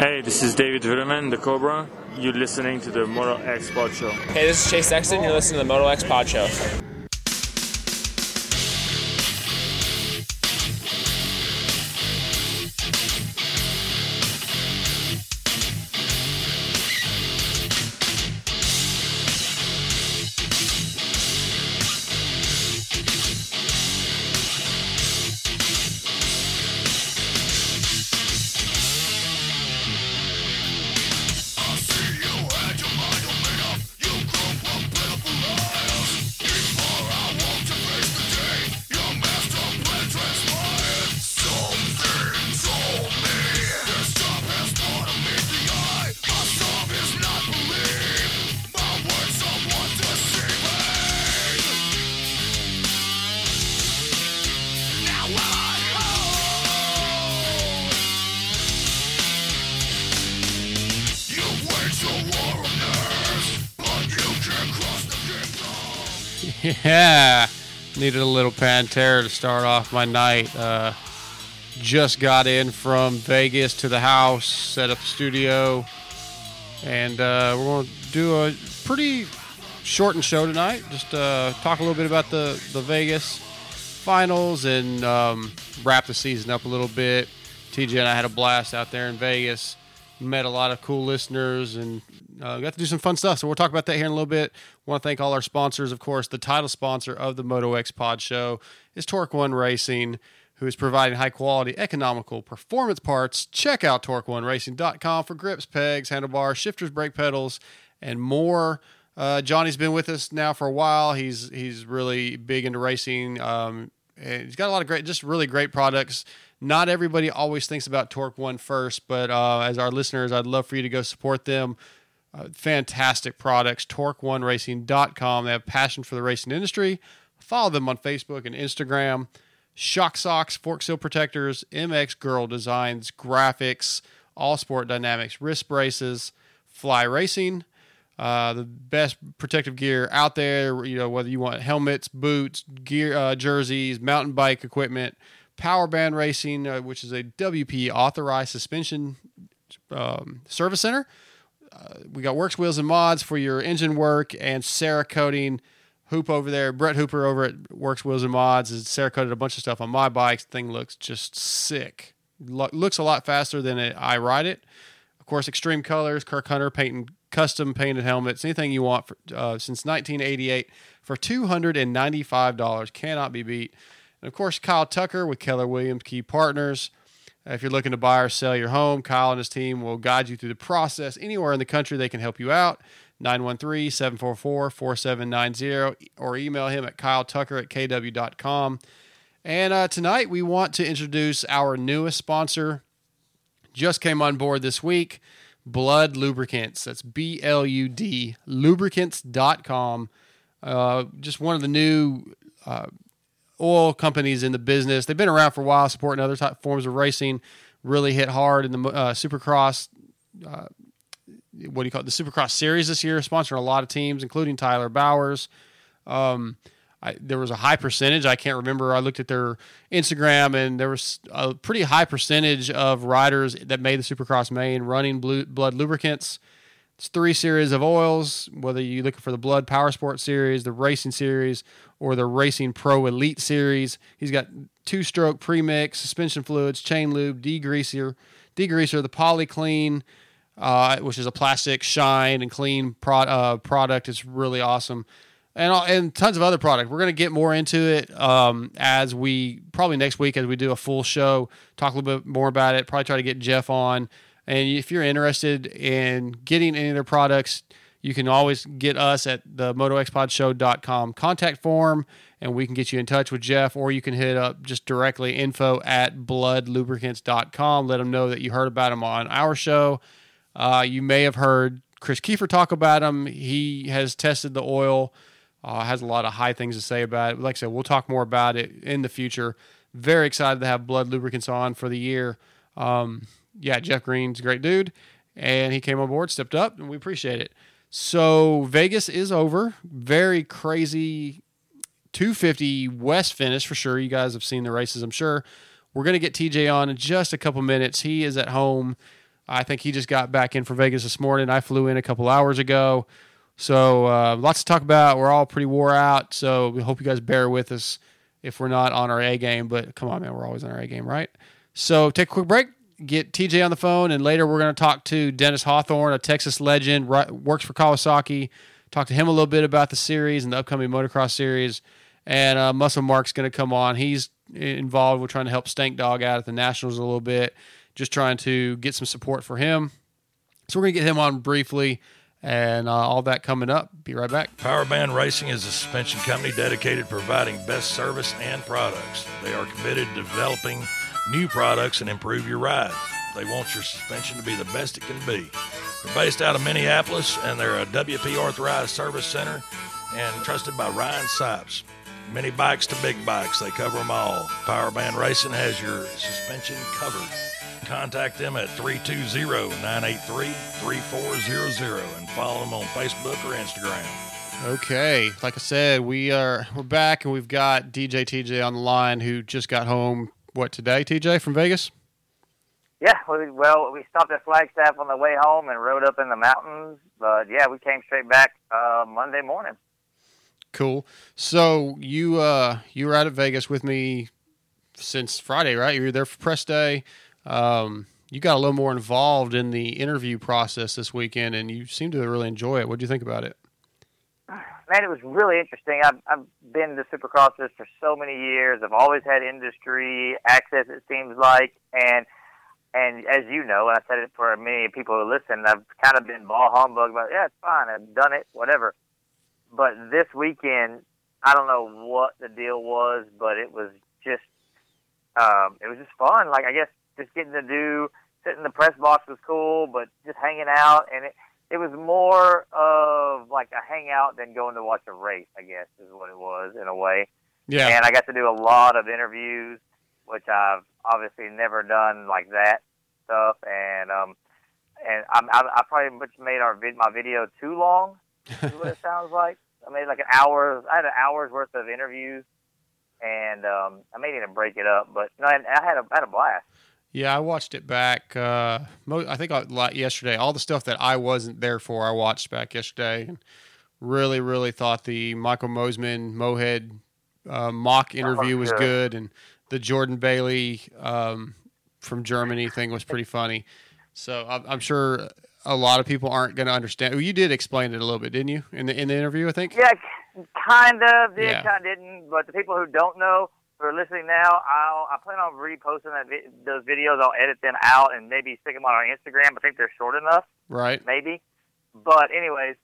Hey, this is David Vuillemin, the Cobra. You're listening to the Moto X Pod Show. Hey, this is Chase Sexton. You're listening to the Moto X Pod Show. Pantera to start off my night. Uh, just got in from Vegas to the house, set up studio, and uh, we're going to do a pretty shortened show tonight. Just uh, talk a little bit about the, the Vegas finals and um, wrap the season up a little bit. TJ and I had a blast out there in Vegas. Met a lot of cool listeners and uh, got to do some fun stuff. So we'll talk about that here in a little bit. Want to thank all our sponsors, of course. The title sponsor of the Moto X Pod Show is Torque One Racing, who is providing high quality, economical performance parts. Check out TorqueOneRacing.com for grips, pegs, handlebars, shifters, brake pedals, and more. Uh, Johnny's been with us now for a while. He's he's really big into racing. Um, and he's got a lot of great, just really great products. Not everybody always thinks about Torque One first, but uh, as our listeners, I'd love for you to go support them. Uh, fantastic products. torque1racing.com. They have passion for the racing industry. Follow them on Facebook and Instagram. Shock socks, fork seal protectors, MX Girl designs, graphics, all sport dynamics, wrist braces, fly racing. Uh, the best protective gear out there. You know whether you want helmets, boots, gear, uh, jerseys, mountain bike equipment, Power Band Racing, uh, which is a WP authorized suspension um, service center. Uh, we got Works Wheels and Mods for your engine work and Cerakoting. Hoop over there, Brett Hooper over at Works Wheels and Mods has Cerakoted a bunch of stuff on my bikes. Thing looks just sick. Lo- looks a lot faster than it, I ride it. Of course, Extreme Colors, Kirk Hunter painting custom painted helmets, anything you want for, uh, since 1988 for $295. Cannot be beat. And of course, Kyle Tucker with Keller Williams Key Partners. If you're looking to buy or sell your home, Kyle and his team will guide you through the process. Anywhere in the country, they can help you out. 913 744 4790 or email him at kyletucker at kw.com. And uh, tonight, we want to introduce our newest sponsor. Just came on board this week Blud Lubricants. That's B L U D, lubricants.com. Uh, just one of the new uh, oil companies in the business. They've been around for a while, supporting other type forms of racing. Really hit hard in the uh, Supercross. Uh, what do you call it? The Supercross Series this year, sponsoring a lot of teams, including Tyler Bowers. Um, I, there was a high percentage. I can't remember. I looked at their Instagram, and there was a pretty high percentage of riders that made the Supercross main running blue, Blud lubricants. It's three series of oils, whether you're looking for the Blud Power Sport Series, the Racing Series, or the Racing Pro Elite Series. He's got two stroke premix, suspension fluids, chain lube, degreaser, degreaser, the Poly Clean, uh, which is a plastic shine and clean pro- uh, product. It's really awesome. And, and tons of other product. We're going to get more into it um, as we probably next week as we do a full show, talk a little bit more about it. Probably try to get Jeff on and if you're interested in getting any of their products, you can always get us at the motoxpodshow.com contact form and we can get you in touch with Jeff or you can hit up just directly info at bludlubricants.com. Let them know that you heard about him on our show. Uh, you may have heard Chris Kiefer talk about him. He has tested the oil, uh, has a lot of high things to say about it. Like I said, we'll talk more about it in the future. Very excited to have Blud Lubricants on for the year. Um, yeah, Jeff Green's a great dude, and he came on board, stepped up, and we appreciate it. So Vegas is over. Very crazy 250 West finish for sure. You guys have seen the races, I'm sure. We're going to get TJ on in just a couple minutes. He is at home I think he just got back in for Vegas this morning. I flew in a couple hours ago. So uh, lots to talk about. We're all pretty wore out. So we hope you guys bear with us if we're not on our A game. But come on, man, we're always on our A game, right? So take a quick break. Get TJ on the phone, and later we're going to talk to Dennis Hawthorne, a Texas legend, works for Kawasaki. Talk to him a little bit about the series and the upcoming motocross series. And uh, Muscle Mark's going to come on. He's involved with trying to help Stank Dog out at the Nationals a little bit, just trying to get some support for him. So we're going to get him on briefly and uh, all that coming up. Be right back. Powerband Racing is a suspension company dedicated to providing best service and products. They are committed to developing new products and improve your ride. They want your suspension to be the best it can be. They're based out of Minneapolis and they're a WP authorized service center and trusted by Ryan Sipes. Mini bikes to big bikes, they cover them all. Powerband Racing has your suspension covered. Contact them at 320-983-3400 and follow them on Facebook or Instagram. Okay, like I said, we are we're back and we've got DJ TJ on the line who just got home what today, TJ from Vegas? Yeah, well, we stopped at Flagstaff on the way home and rode up in the mountains. But yeah, we came straight back uh, Monday morning. Cool. So you uh, you were out at Vegas with me since Friday, right? You were there for press day. Um, you got a little more involved in the interview process this weekend, and you seem to really enjoy it. What do you think about it? Man, it was really interesting. I've, I've been to Supercrosses for so many years. I've always had industry access. It seems like, and and as you know, and I said it for many people who listen, I've kind of been ball humbug about, yeah, it's fine, I've done it, whatever. But this weekend, I don't know what the deal was, but it was just, um, it was just fun. Like I guess just getting to do, sit in the press box was cool, but just hanging out, and it it was more of like a hangout than going to watch a race. I guess is what it was in a way. Yeah. And I got to do a lot of interviews which I've obviously never done like that stuff. And um, and I'm, I, I probably much made our vid, my video too long. Is what it sounds like. I made like an hour. I had an hour's worth of interviews, and um, I may need to break it up. But no, I, I had a I had a blast. Yeah, I watched it back. Uh, I think like yesterday. All the stuff that I wasn't there for, I watched back yesterday, and really, really thought the Michael Mosiman Mohead uh, mock interview was good, and the Jordan Bailey um, from Germany thing was pretty funny. So I'm, sure a lot of people aren't going to understand. Well, you did explain it a little bit, didn't you, in the in the interview? I think. Yeah, kind of did, yeah. kind of didn't. But the people who don't know are listening now, I'll I plan on reposting that vi- those videos. I'll edit them out and maybe stick them on our Instagram. I think they're short enough. Right. Maybe. But anyways,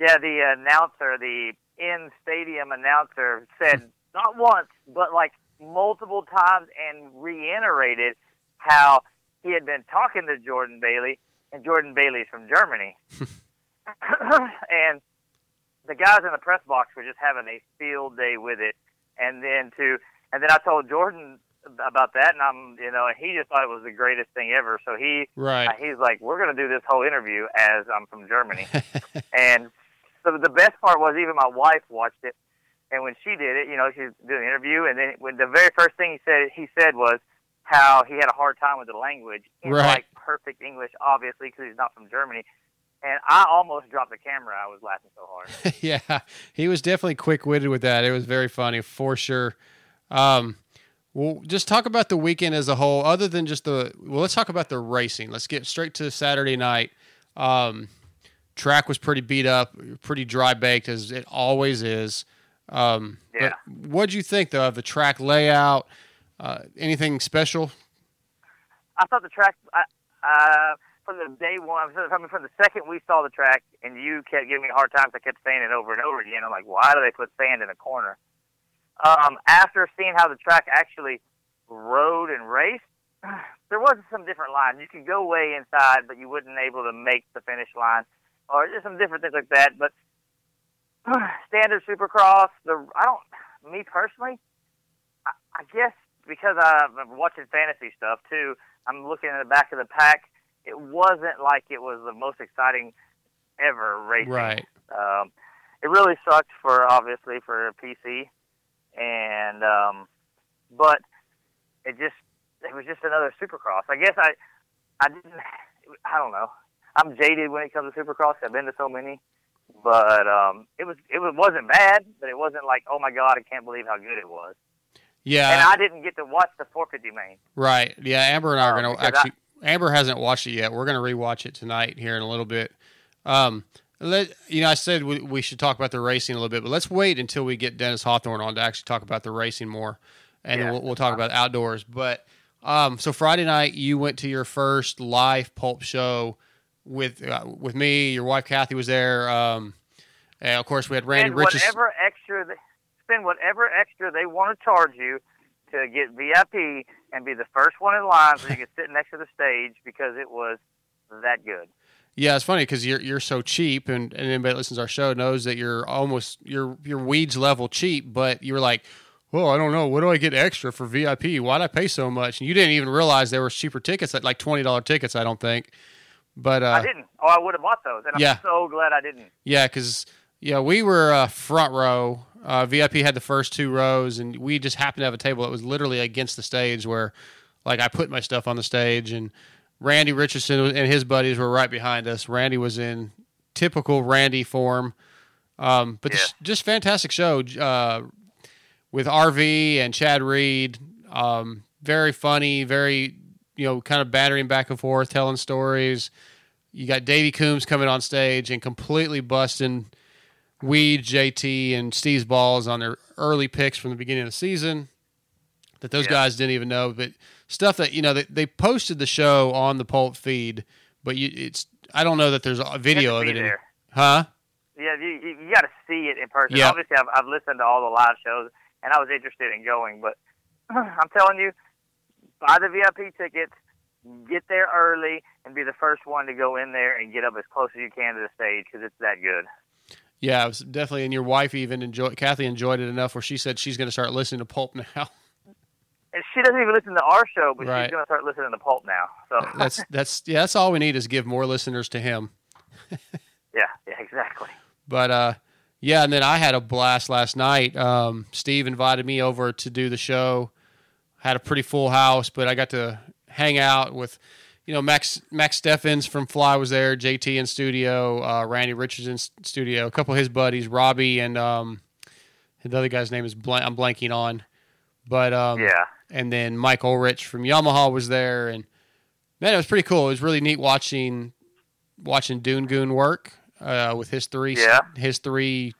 yeah, the announcer, the in stadium announcer, said not once, but like multiple times and reiterated how he had been talking to Jordan Bailey, and Jordan Bailey's from Germany. and the guys in the press box were just having a field day with it. And then to, and then I told Jordan about that, and I'm, you know, he just thought it was the greatest thing ever. So he, right, he's like, we're going to do this whole interview as I'm from Germany. and so the best part was even my wife watched it, and when she did it, you know, she was doing an interview, and then when the very first thing he said, he said was how he had a hard time with the language in right. like perfect English, obviously, because he's not from Germany. And I almost dropped the camera. I was laughing so hard. yeah, he was definitely quick witted with that. It was very funny for sure. Um, well, just talk about the weekend as a whole, other than just the. Well, let's talk about the racing. Let's get straight to Saturday night. Um, track was pretty beat up, pretty dry baked as it always is. Um, yeah. What'd you think though of the track layout? Uh, anything special? I thought the track. Uh, from the day one, mean, from the second we saw the track, and you kept giving me a hard time because I kept saying it over and over again. I'm like, why do they put sand in a corner? Um, after seeing how the track actually rode and raced, there was some different lines. You could go way inside, but you wouldn't able to make the finish line, or just some different things like that. But standard supercross. The I don't me personally. I, I guess because I'm watching fantasy stuff too. I'm looking at the back of the pack. It wasn't like it was the most exciting ever racing. Right. Um, it really sucked for obviously for PC, and um, but it just it was just another supercross. I guess I I didn't. I don't know. I'm jaded when it comes to Supercross. I've been to so many, but um, it was it was, wasn't bad, but it wasn't like oh my god, I can't believe how good it was. Yeah, and I didn't get to watch the 450 main. Right. Yeah, Amber and I are Um, going to because actually. Amber hasn't watched it yet. We're going to rewatch it tonight here in a little bit. Um, let you know, I said we, we should talk about the racing a little bit, but let's wait until we get Dennis Hawthorne on to actually talk about the racing more, and then Yeah. we'll, we'll talk about outdoors. But um, so Friday night, you went to your first live pulp show with uh, with me. Your wife Kathy was there. Um, and of course, we had Randy spend Riches. whatever extra they, spend whatever extra they want to charge you to get VIP and be the first one in line so you can sit next to the stage because it was that good. Yeah, it's funny because you're you're so cheap, and, and anybody that listens to our show knows that you're almost you're you're weeds level cheap. But you were like, well, I don't know, what do I get extra for VIP? Why'd I pay so much? And you didn't even realize there were cheaper tickets at like twenty dollar tickets. I don't think, but uh, I didn't. Oh, I would have bought those, and I'm Yeah. so glad I didn't. yeah, because yeah, we were uh, front row. Uh, VIP had the first two rows, and we just happened to have a table that was literally against the stage where, like, I put my stuff on the stage, and Randy Richardson and his buddies were right behind us. Randy was in typical Randy form, um, but Yeah. just, just fantastic show uh, with RV and Chad Reed. Um, very funny, very you know, kind of battering back and forth, telling stories. You got Davey Coombs coming on stage and completely busting Weege, JT, and Steve's balls on their early picks from the beginning of the season that those Yeah. guys didn't even know. But stuff that you know they, they posted the show on the Pulp feed, but you, it's I don't know that there's a video of it. In, huh? Yeah, you, you, you got to see it in person. Yeah. Obviously, I've, I've listened to all the live shows, and I was interested in going. But I'm telling you, buy the VIP tickets, get there early, and be the first one to go in there and get up as close as you can to the stage because it's that good. Yeah, it was definitely. And your wife even enjoyed. Kathy enjoyed it enough where she said she's going to start listening to Pulp now. And she doesn't even listen to our show, but Right. she's going to start listening to Pulp now. So That's that's yeah. That's all we need is give more listeners to him. yeah, yeah, exactly. But uh, yeah, and then I had a blast last night. Um, Steve invited me over to do the show. Had a pretty full house, but I got to hang out with, you know, Max Max Steffens from Fly was there, JT in studio, uh, Randy Richardson studio, a couple of his buddies, Robbie and um, the other guy's name is blank, I'm blanking on, but um, Yeah. And then Mike Ulrich from Yamaha was there, and man, it was pretty cool. It was really neat watching watching Dune Goon work uh, with his three Yeah. his three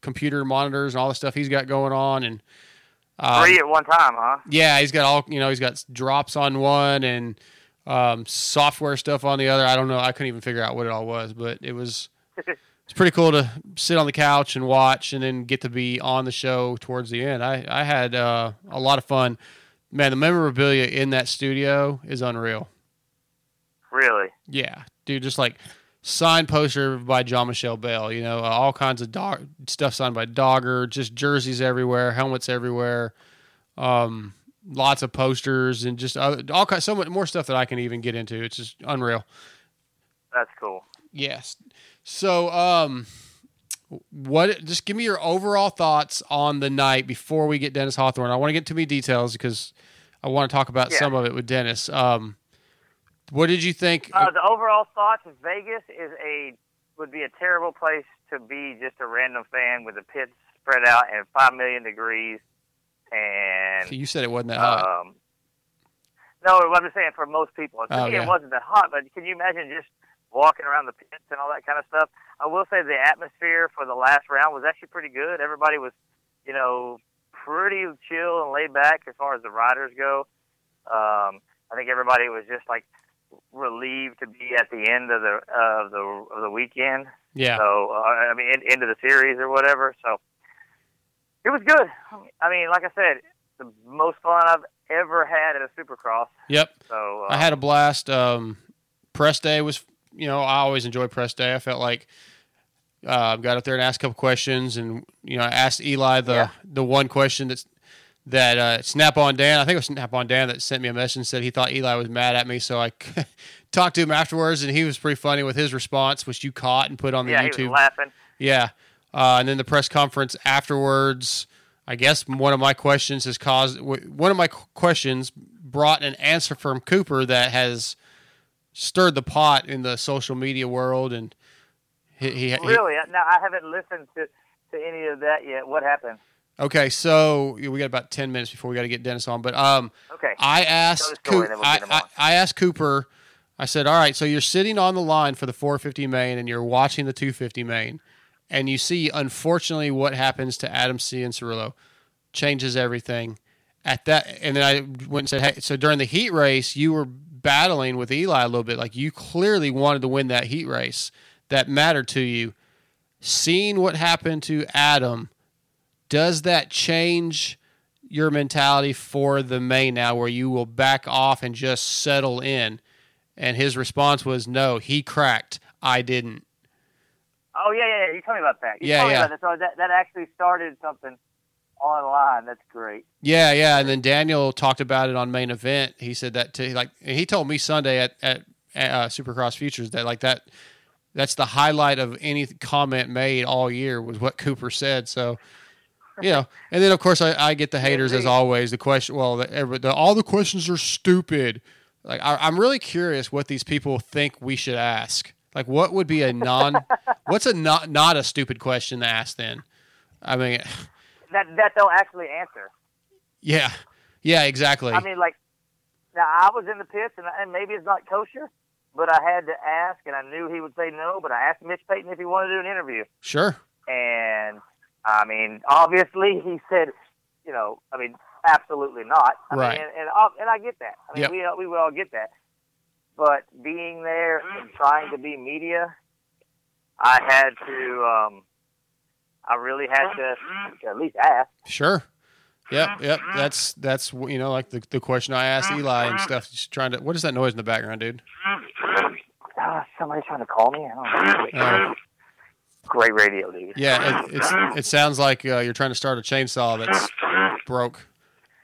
computer monitors and all the stuff he's got going on, and um, Three at one time, huh? yeah, he's got all you know. He's got drops on one and um, software stuff on the other. I don't know. I couldn't even figure out what it all was, but it was it's pretty cool to sit on the couch and watch, and then get to be on the show towards the end. I I had uh, a lot of fun. Man, the memorabilia in that studio is unreal. Really? Yeah, dude, just like signed poster by Jean-Michel Bayle. You know, uh, all kinds of dog stuff signed by Dogger. Just jerseys everywhere, helmets everywhere. Um, lots of posters and just other, all kinds, so much more stuff that I can even get into. It's just unreal. That's cool. Yes. So, um, what? Just give me your overall thoughts on the night before we get Dennis Hawthorne. I want to get too many details because I want to talk about Yeah. some of it with Dennis. Um, what did you think? Uh, the overall thoughts is Vegas is a would be a terrible place to be just a random fan with the pits spread out and five million degrees and you said it wasn't that hot. um no I'm just saying for most people. Oh, yeah. it wasn't that hot, but can you imagine just walking around the pits and all that kind of stuff? I will say the atmosphere for the last round was actually pretty good. Everybody was, you know, pretty chill and laid back as far as the riders go. Um, I think everybody was just like relieved to be at the end of the of the of the weekend. yeah. So uh, I mean, in, into the series or whatever. So it was good. I mean, like I said, the most fun I've ever had at a Supercross. Yep. So uh, I had a blast. Um, press day was, you know, I always enjoy press day. I felt like uh, got up there and asked a couple questions, and you know, I asked Eli the Yeah. the one question that's that uh, Snap on Dan. I think it was Snap on Dan that sent me a message and said he thought Eli was mad at me. So I talked to him afterwards, and he was pretty funny with his response, which you caught and put on the yeah, YouTube. laughing. Yeah. Uh, and then the press conference afterwards, I guess one of my questions has caused one of my questions brought an answer from Cooper that has stirred the pot in the social media world, and he, he, he Really? Now I haven't listened to to any of that yet. What happened? Okay, so we got about ten minutes before we got to get Dennis on. But um, Okay. I asked the Coop, we'll I, I. I asked Cooper. I said, "All right, so you're sitting on the line for the 450 main, and you're watching the 250 main, and you see, unfortunately, what happens to Adam Cianciarulo changes everything." At that, and then I went and said, "Hey, so during the heat race, you were battling with Eli a little bit. Like you clearly wanted to win that heat race. That mattered to you. Seeing what happened to Adam." does that change your mentality for the main now where you will back off and just settle in and his response was no he cracked i didn't Oh yeah, yeah, yeah. You told me about that. You Yeah, told me yeah. about that. So that that actually started something online. That's great. yeah yeah and then daniel talked about it on main event he said that to like he told me sunday at at uh, supercross futures that like that that's the highlight of any comment made all year was what cooper said so you know, and then of course I, I get the haters as always. The question, well, the, the, all the questions are stupid. Like I, I'm really curious what these people think we should ask. Like, what would be a non? what's a not not a stupid question to ask? Then, I mean, That that they'll actually answer. yeah, yeah, exactly. I mean, like now I was in the pits, and, and maybe it's not kosher, but I had to ask, and I knew he would say no. But I asked Mitch Payton if he wanted to do an interview, sure. and I mean, obviously he said, you know, I mean, absolutely not. I Right. mean, and and, I- and I get that. I mean, Yep. we we would all get that. But being there and trying to be media, I had to. um I really had to at least ask. Sure. Yep, yep. That's that's you know like the, the question I asked Eli and stuff. Just trying to. What is that noise in the background, dude? Ah, somebody's trying to call me. I don't know. Uh, Great radio, dude. yeah, it, it's it sounds like uh, you're trying to start a chainsaw that's broke.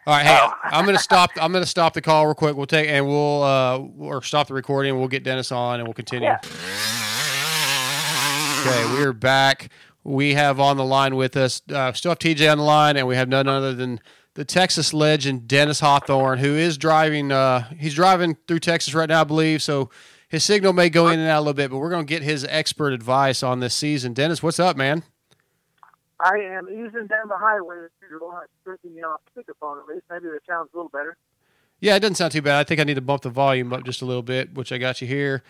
All right, hey, Oh. I'm gonna stop. I'm gonna stop the call real quick. We'll take and we'll uh or stop the recording. We'll get Dennis on and we'll continue. Yeah. Okay, we're back. We have on the line with us, uh, still have TJ on the line, and we have none other than the Texas legend Dennis Hawthorne, who is driving. Uh, he's driving through Texas right now, I believe. So his signal may go in and out a little bit, but we're going to get his expert advice on this season. Dennis, what's up, man? I am easing down the highway. You're not picking me off speakerphone at least. Maybe it sounds a little better. Yeah, it doesn't sound too bad. I think I need to bump the volume up just a little bit, which I got you here.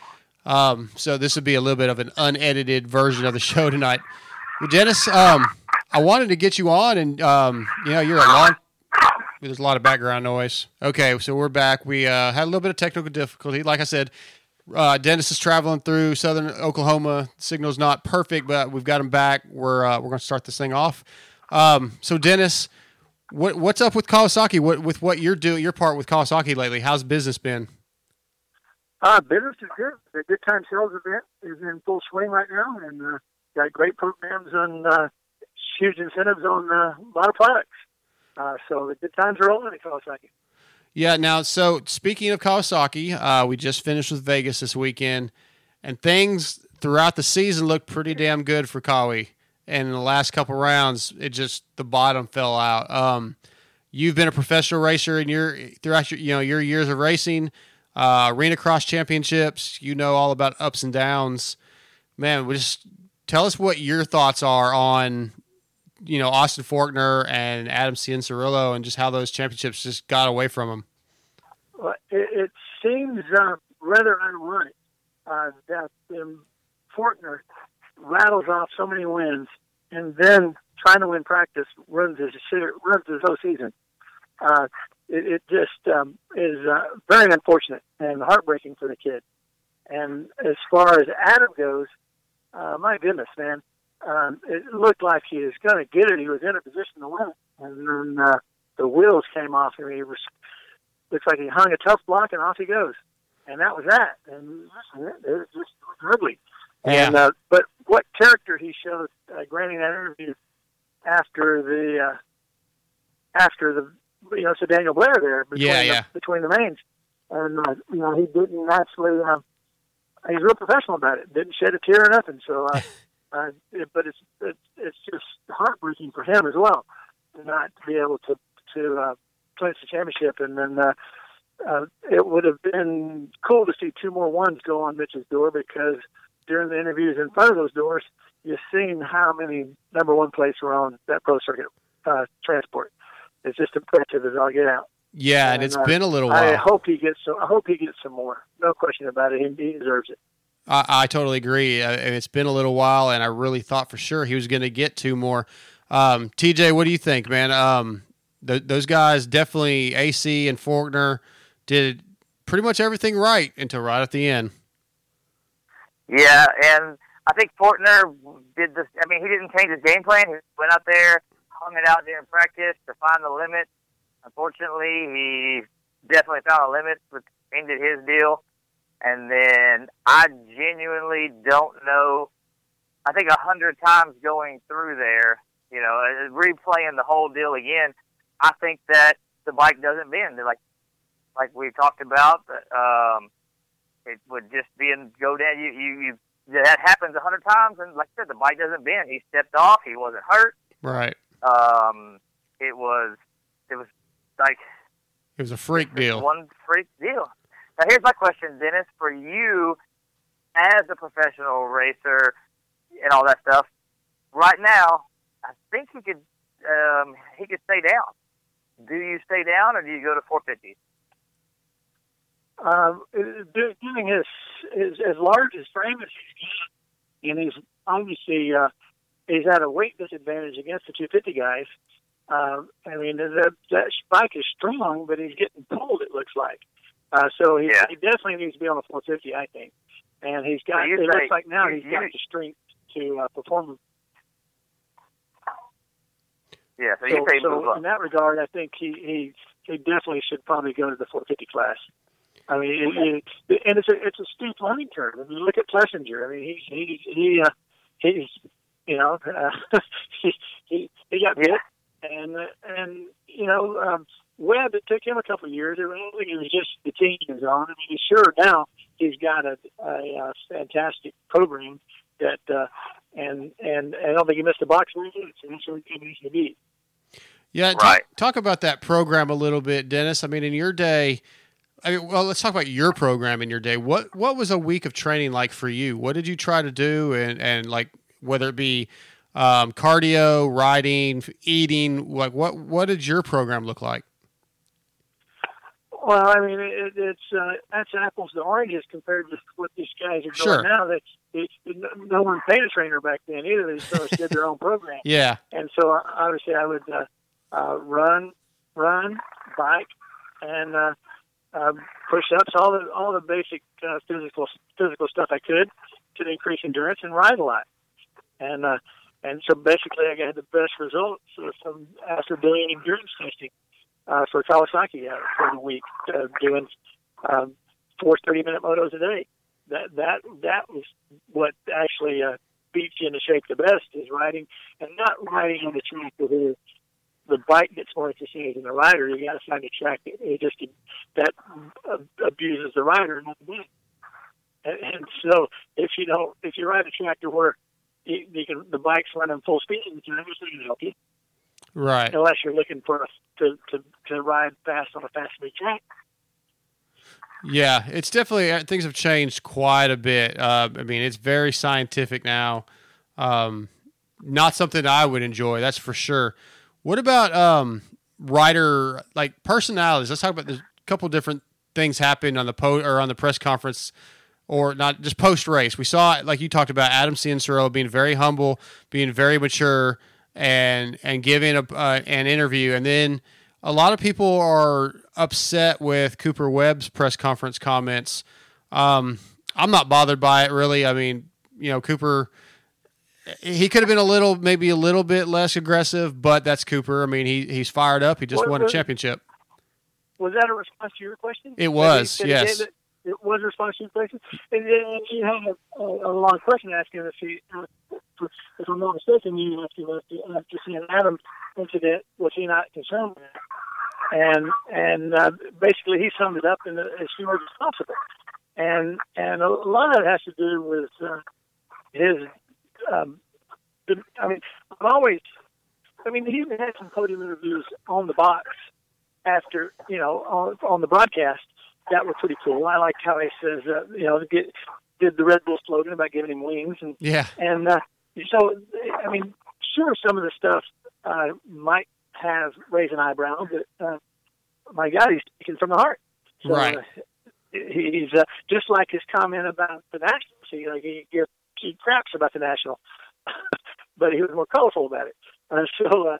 Um, so this would be a little bit of an unedited version of the show tonight. Well, Dennis, um, I wanted to get you on, and um, you know, you're a long. There's a lot of background noise. Okay, so we're back. We uh, had a little bit of technical difficulty. Like I said, uh, Dennis is traveling through southern Oklahoma. Signal's not perfect, but we've got him back. We're uh, we're going to start this thing off. Um, so Dennis, what what's up with Kawasaki? What with what you're doing, your part with Kawasaki lately? How's business been? Uh, business is good. The Good Time Sales event is in full swing right now, and uh, got great programs and uh, huge incentives on uh, a lot of products. Uh, so the good times are rolling at Kawasaki. Yeah. Now, so speaking of Kawasaki, uh, we just finished with Vegas this weekend, and things throughout the season looked pretty damn good for Kawi. And in the last couple rounds, it just the bottom fell out. Um, you've been a professional racer, and you're throughout your you know your years of racing, uh, arena cross championships. You know all about ups and downs. Man, we just tell us what your thoughts are on you know Austin Forkner and Adam Cianciarulo and just how those championships just got away from them. Well, it, it seems uh, rather ironic uh, that um, Forkner rattles off so many wins and then trying to win practice runs his runs his whole season. Uh, it, it just um, is uh, very unfortunate and heartbreaking for the kid. And as far as Adam goes, uh, my goodness, man, um, it looked like he was going to get it. He was in a position to win it, and then uh, the wheels came off him. He was looks like he hung a tough block and off he goes. And that was that. And listen, it was just ugly. And uh, but what character he showed uh, granting that interview after the uh, after the you know so Daniel Blair there between Yeah, the, yeah. between the mains, and uh, you know he didn't actually. Uh, he's real professional about it. Didn't shed a tear or nothing. So, uh, uh, it, but it's, it's it's just heartbreaking for him as well, not to be able to to uh, clinch the championship. And then uh, uh, it would have been cool to see two more ones go on Mitch's door because during the interviews in front of those doors, you've seen how many number one plates were on that pro circuit uh, transport. It's just impressive as all get out. Yeah, and, And, it's uh, been a little while. I while. hope he gets some. I hope he gets some more. No question about it. He, he deserves it. I, I totally agree. Uh, it's been a little while, and I really thought for sure he was going to get two more. Um, TJ, what do you think, man? Um, th- those guys definitely AC and Forkner did pretty much everything right until right at the end. Yeah, and I think Forkner did this. I mean, he didn't change his game plan. He went out there, hung it out there in practice to find the limit. Unfortunately, he definitely found a limit, which ended his deal. And then I genuinely don't know. I think a hundred times going through there, you know, uh, replaying the whole deal again. I think that the bike doesn't bend. Like, like we talked about, um, it would just be in go down. You, you, you that happens a hundred times, and like I said, the bike doesn't bend. He stepped off. He wasn't hurt. Right. Um, it was, it was like It was a freak deal. one freak deal. Now, here's my question, Dennis, for you as a professional racer and all that stuff. Right now, I think he could, um, he could stay down. Do you stay down, or do you go to 450? um, doing his, his as large as frame as he's got, and he's obviously uh, he's at a weight disadvantage against the 250 guys. Um, I mean that that bike is strong, but he's getting pulled. It looks like. Uh, so he, Yeah. he definitely needs to be on the 450, I think. And he's got. It looks like now he's got the strength to uh, perform. Yeah, so, So, so in that regard, I think he, he he definitely should probably go to the 450 class. I mean, it, it, and it's a it's a steep learning curve. I mean, look at Plessinger. I mean, he's he he uh, he's you know uh, he, he he got bit, and uh, and you know um, Webb. It took him a couple of years. I don't it was just the team he was on. I mean, he's sure now he's got a, a, uh fantastic program that uh, and and I don't think he missed a box very much. And that's what he needs to be. Yeah, talk, Right. talk about that program a little bit, Dennis. I mean, in your day, I mean, well, let's talk about your program in your day. What what was a week of training like for you? What did you try to do, and and like whether it be um, cardio, riding, eating, like what what did your program look like? Well, I mean, it, it's uh, that's apples to oranges compared to what these guys are doing Sure. now. That it's, no one paid a trainer back then either. They sort of did their own program, Yeah, and so uh, obviously I would uh, uh, run, run, bike, and uh, uh, push-ups, all the all the basic uh, physical physical stuff I could to increase endurance and ride a lot. And uh, and so basically, I got the best results from after doing endurance testing uh, for Kawasaki uh, for the week, uh, doing um, four 30-minute motos a day. That that that was what actually uh, beats you into shape the best is riding, and not riding on the track where the bike gets more exercise than the rider. You got to find a track that it just that uh, abuses the rider, not the bike. And, and so, if you don't, if you ride a track to where you, you can, the bike's running full speed, it's not going to help you right. unless you're looking for a, to, to to ride fast on a fast speed track. Yeah, it's definitely uh, things have changed quite a bit. Uh, I mean, it's very scientific now. Um, not something I would enjoy, that's for sure. What about um, rider like personalities? Let's talk about the couple different things happened on the po or on the press conference, or not just post race. We saw, like you talked about, Adam Cianciarulo being very humble, being very mature, and and giving a uh, an interview, and then a lot of people are upset with Cooper Webb's press conference comments. Um, I'm not bothered by it really. I mean, you know, Cooper, he could have been a little, maybe a little bit less aggressive, but that's Cooper. I mean, he he's fired up. He just What- won a championship. Was that a response to your question? It was, That he- that he yes. It, it was a response to your question, and then you had a, a, a long question asking if he, uh, if I'm not mistaken, you asked him after, after seeing Adam incident, was he not concerned with it? And and uh, basically he summed it up in as short as possible, and and a lot of it has to do with uh, his. Um, I mean, I'm always. I mean, he even had some podium interviews on the box after you know on, on the broadcast that were pretty cool. I liked how he says, uh, you know, get, did the Red Bull slogan about giving him wings, and Yeah. and uh, so I mean, sure, some of the stuff uh, might have raised an eyebrow, but uh, my God, he's speaking from the heart. So, Right. Uh, he's uh, just like his comment about the national. See, like he gives he craps about the national, but he was more colorful about it. Uh, so, uh,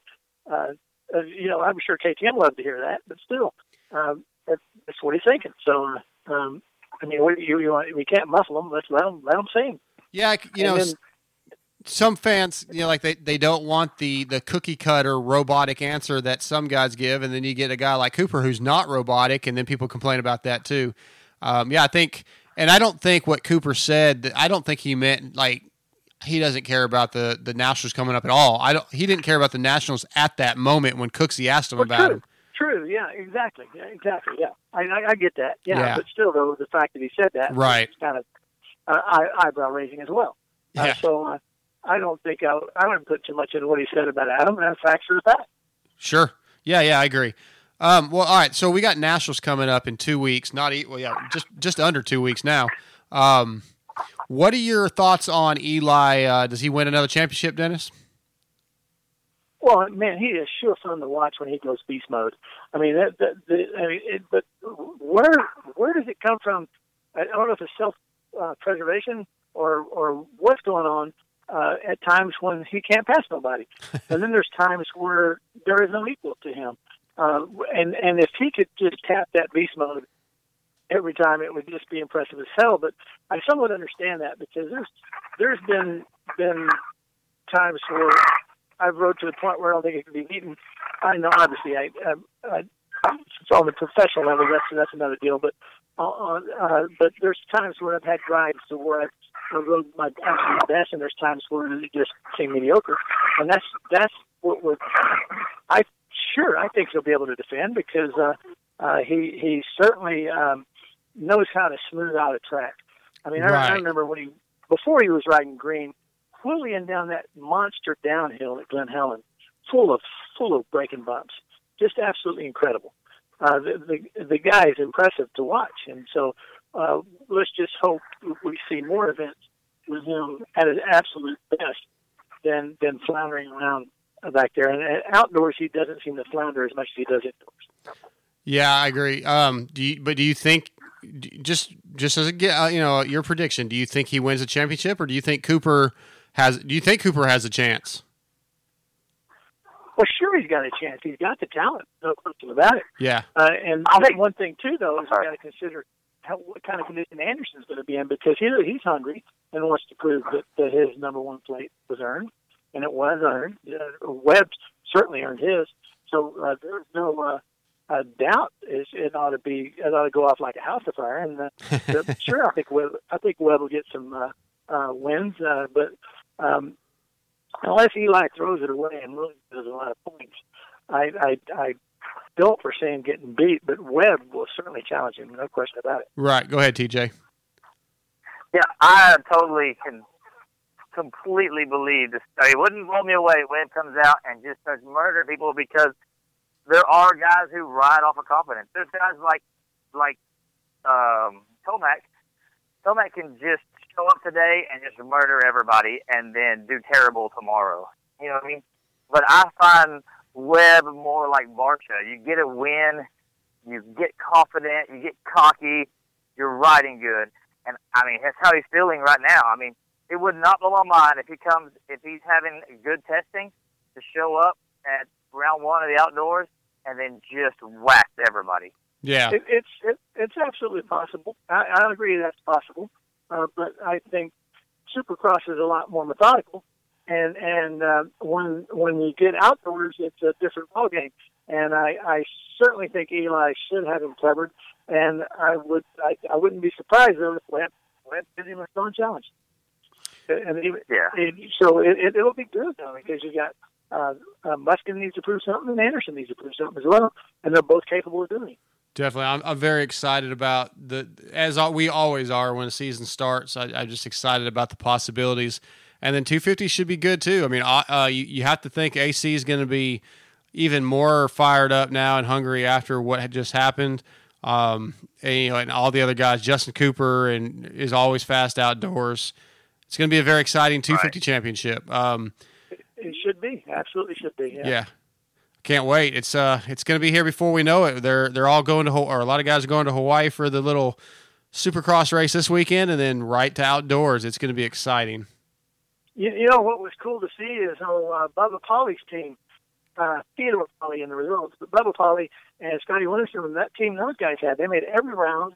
uh, uh, you know, I'm sure KTM loved to hear that, but still, um, that's, that's what he's thinking. So, um, I mean, we, you, you want, we can't muffle them. Let's let them let them sing. Yeah, you know, And s- some fans, you know, like they, they don't want the the cookie cutter robotic answer that some guys give, and then you get a guy like Cooper who's not robotic, and then people complain about that too. Um, yeah, I think, and I don't think what Cooper said. I don't think he meant like he doesn't care about the the Nationals coming up at all. I don't. He didn't care about the Nationals at that moment when Cooksey asked him Well, about true. him. True. Yeah. Exactly. Yeah. Exactly. Yeah. I, I, I get that. Yeah, Yeah. But still, though, the fact that he said that, Right. is kind of uh, eye, eyebrow raising as well. Uh, Yeah. so uh, I don't think I, I wouldn't put too much into what he said about Adam. And facts are the fact. Sure. Yeah, yeah, I agree. Um, well, all right. So we got Nationals coming up in two weeks. Not e- well, yeah, just just under two weeks now. Um, what are your thoughts on Eli? Uh, does he win another championship, Dennis? Well, man, he is sure fun to watch when he goes beast mode. I mean, that, that, the, I mean, it, but where where does it come from? I don't know if it's self uh, preservation or or what's going on. Uh, at times when he can't pass nobody, and then there's times where there is no equal to him. Uh, and and if he could just tap that beast mode every time, it would just be impressive as hell. But I somewhat understand that because there's there's been been times where I've rode to the point where I don't think it can be beaten. I know, obviously, I, I, I it's on the professional level. That's that's another deal. But uh, uh, but there's times where I've had rides to where I've I rode my absolute best, and there's times where it just seemed mediocre. And that's that's what would I sure I think he'll be able to defend because uh, uh, he he certainly um, knows how to smooth out a track. I mean, I, Right. I remember when he before he was riding green, wheeling down that monster downhill at Glen Helen, full of full of breaking bumps, just absolutely incredible. Uh, the, the the guy is impressive to watch, and so uh, let's just hope we see more events with him at his absolute best than than floundering around back there. And outdoors, he doesn't seem to flounder as much as he does indoors. Yeah, I agree. Um, do you, but do you think just just as a uh, you know your prediction? Do you think he wins a championship, or do you think Cooper has? Do you think Cooper has a chance? Well, sure, he's got a chance. He's got the talent, no question about it. Yeah, Uh, and I think- one thing too, though, is you got to consider how, what kind of condition Anderson's going to be in because he, he's hungry and wants to prove that, that his number one plate was earned, and it was earned. Uh, Webb certainly earned his, so uh, there's no uh, uh, doubt is it ought to be it ought to go off like a house afire. And uh, sure, I think Webb, I think Webb will get some uh, uh, wins, uh, but um, unless Eli throws it away and really does a lot of points, I I, I don't foresee him getting beat, but Webb will certainly challenge him, no question about it. right. Go ahead, TJ. Yeah, I totally can completely believe this. I mean, wouldn't blow me away when it comes out and just starts murdering people because there are guys who ride off of confidence. There's guys like like um, Tomac. Tomac can just show up today and just murder everybody and then do terrible tomorrow. You know what I mean? But I find Webb more like Barcia. You get a win, you get confident, you get cocky, you're riding good and I mean that's how he's feeling right now. I mean, it would not blow my mind if he comes if he's having good testing to show up at round one of the outdoors and then just whack everybody. Yeah, It, it's it, it's absolutely possible. I, I agree that's possible, uh, but I think Supercross is a lot more methodical, and and uh, when when you get outdoors, it's a different ballgame. And I, I certainly think Eli should have him covered, and I would I, I wouldn't be surprised though if Webb Webb gives him a strong challenge. And even, Yeah. it, so it, it, it'll be good though because you got uh, uh, Musquin needs to prove something, and Anderson needs to prove something as well, and they're both capable of doing it. Definitely. I'm, I'm very excited about the as we always are when the season starts. I, I'm just excited about the possibilities, and then 250 should be good too. I mean, uh, you you have to think AC is going to be even more fired up now and hungry after what had just happened. Um, and, you know, and all the other guys, Justin Cooper, and is always fast outdoors. It's going to be a very exciting 250 championship. Um, It should be. Absolutely should be. Yeah. yeah. Can't wait. It's uh it's to be here before we know it. They're they're all going to or a lot of guys are going to Hawaii for the little Supercross race this weekend and then right to outdoors. It's to be exciting. You, you know what was cool to see is oh, uh, Bubba Pauli's team, uh, Theodore Pauli in the results, but Bubba Pauli and Scotty Winterson, that team those guys had, they made every round.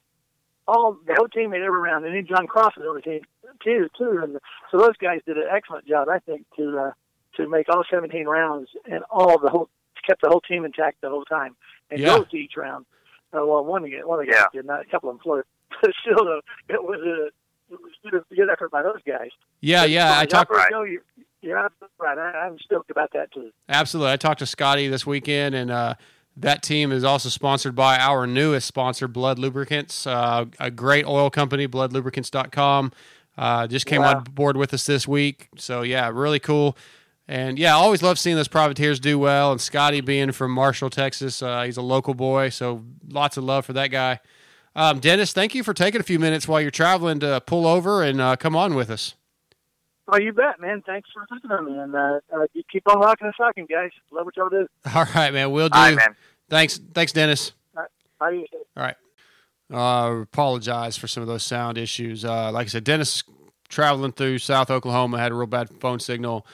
All the whole team made every round, and then John Cross was on the team too. Too, and so those guys did an excellent job, I think, to uh, to make all 17 rounds and all the whole kept the whole team intact the whole time and Yeah. go to each round. Uh, well, one of the one of the guys Yeah. did not, a couple of them floated, but still, though, it was a it was good, good effort by those guys. Yeah, yeah. I talked Right. No, you, you're absolutely right. I, I'm stoked about that too. Absolutely. I talked to Scotty this weekend, and uh, that team is also sponsored by our newest sponsor, Blud Lubricants, uh, a great oil company, bludlubricants.com. Uh, just came Wow. on board with us this week. So, yeah, really cool. And yeah, I always love seeing those privateers do well. And Scotty being from Marshall, Texas, uh, he's a local boy. So, lots of love for that guy. Um, Dennis, thank you for taking a few minutes while you're traveling to pull over and uh, come on with us. Oh, you bet, man. Thanks for thinking of me, and uh, uh, you keep on rocking and socking, guys. Love what y'all do. All right, man. We'll do. All right, man. Thanks, thanks, Dennis. How do you? All right. Uh, apologize for some of those sound issues. Uh, like I said, Dennis traveling through South Oklahoma had a real bad phone signal.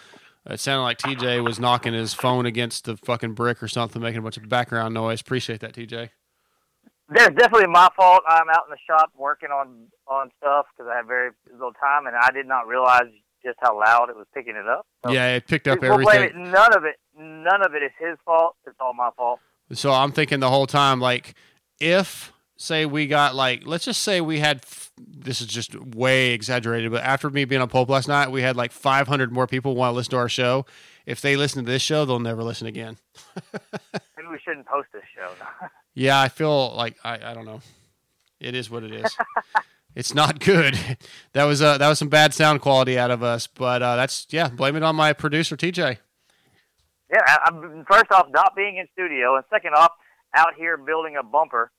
It sounded like TJ was knocking his phone against the fucking brick or something, making a bunch of background noise. Appreciate that, TJ. That's definitely my fault. I'm out in the shop working on on stuff because I have very little time, and I did not realize just how loud it was picking it up. So Yeah, it picked up we'll blame it. everything. None of it. None of it is his fault. It's all my fault. So I'm thinking the whole time, like, if say we got like, let's just say we had. This is just way exaggerated, but after me being on Pulp last night, we had like 500 more people want to listen to our show. If they listen to this show, they'll never listen again. Maybe we shouldn't post this show. Yeah, I feel like I, I don't know. It is what it is. it's not good. That was uh, that was some bad sound quality out of us, but uh, that's yeah. Blame it on my producer TJ. yeah, I, I'm first off not being in studio, and second off out here building a bumper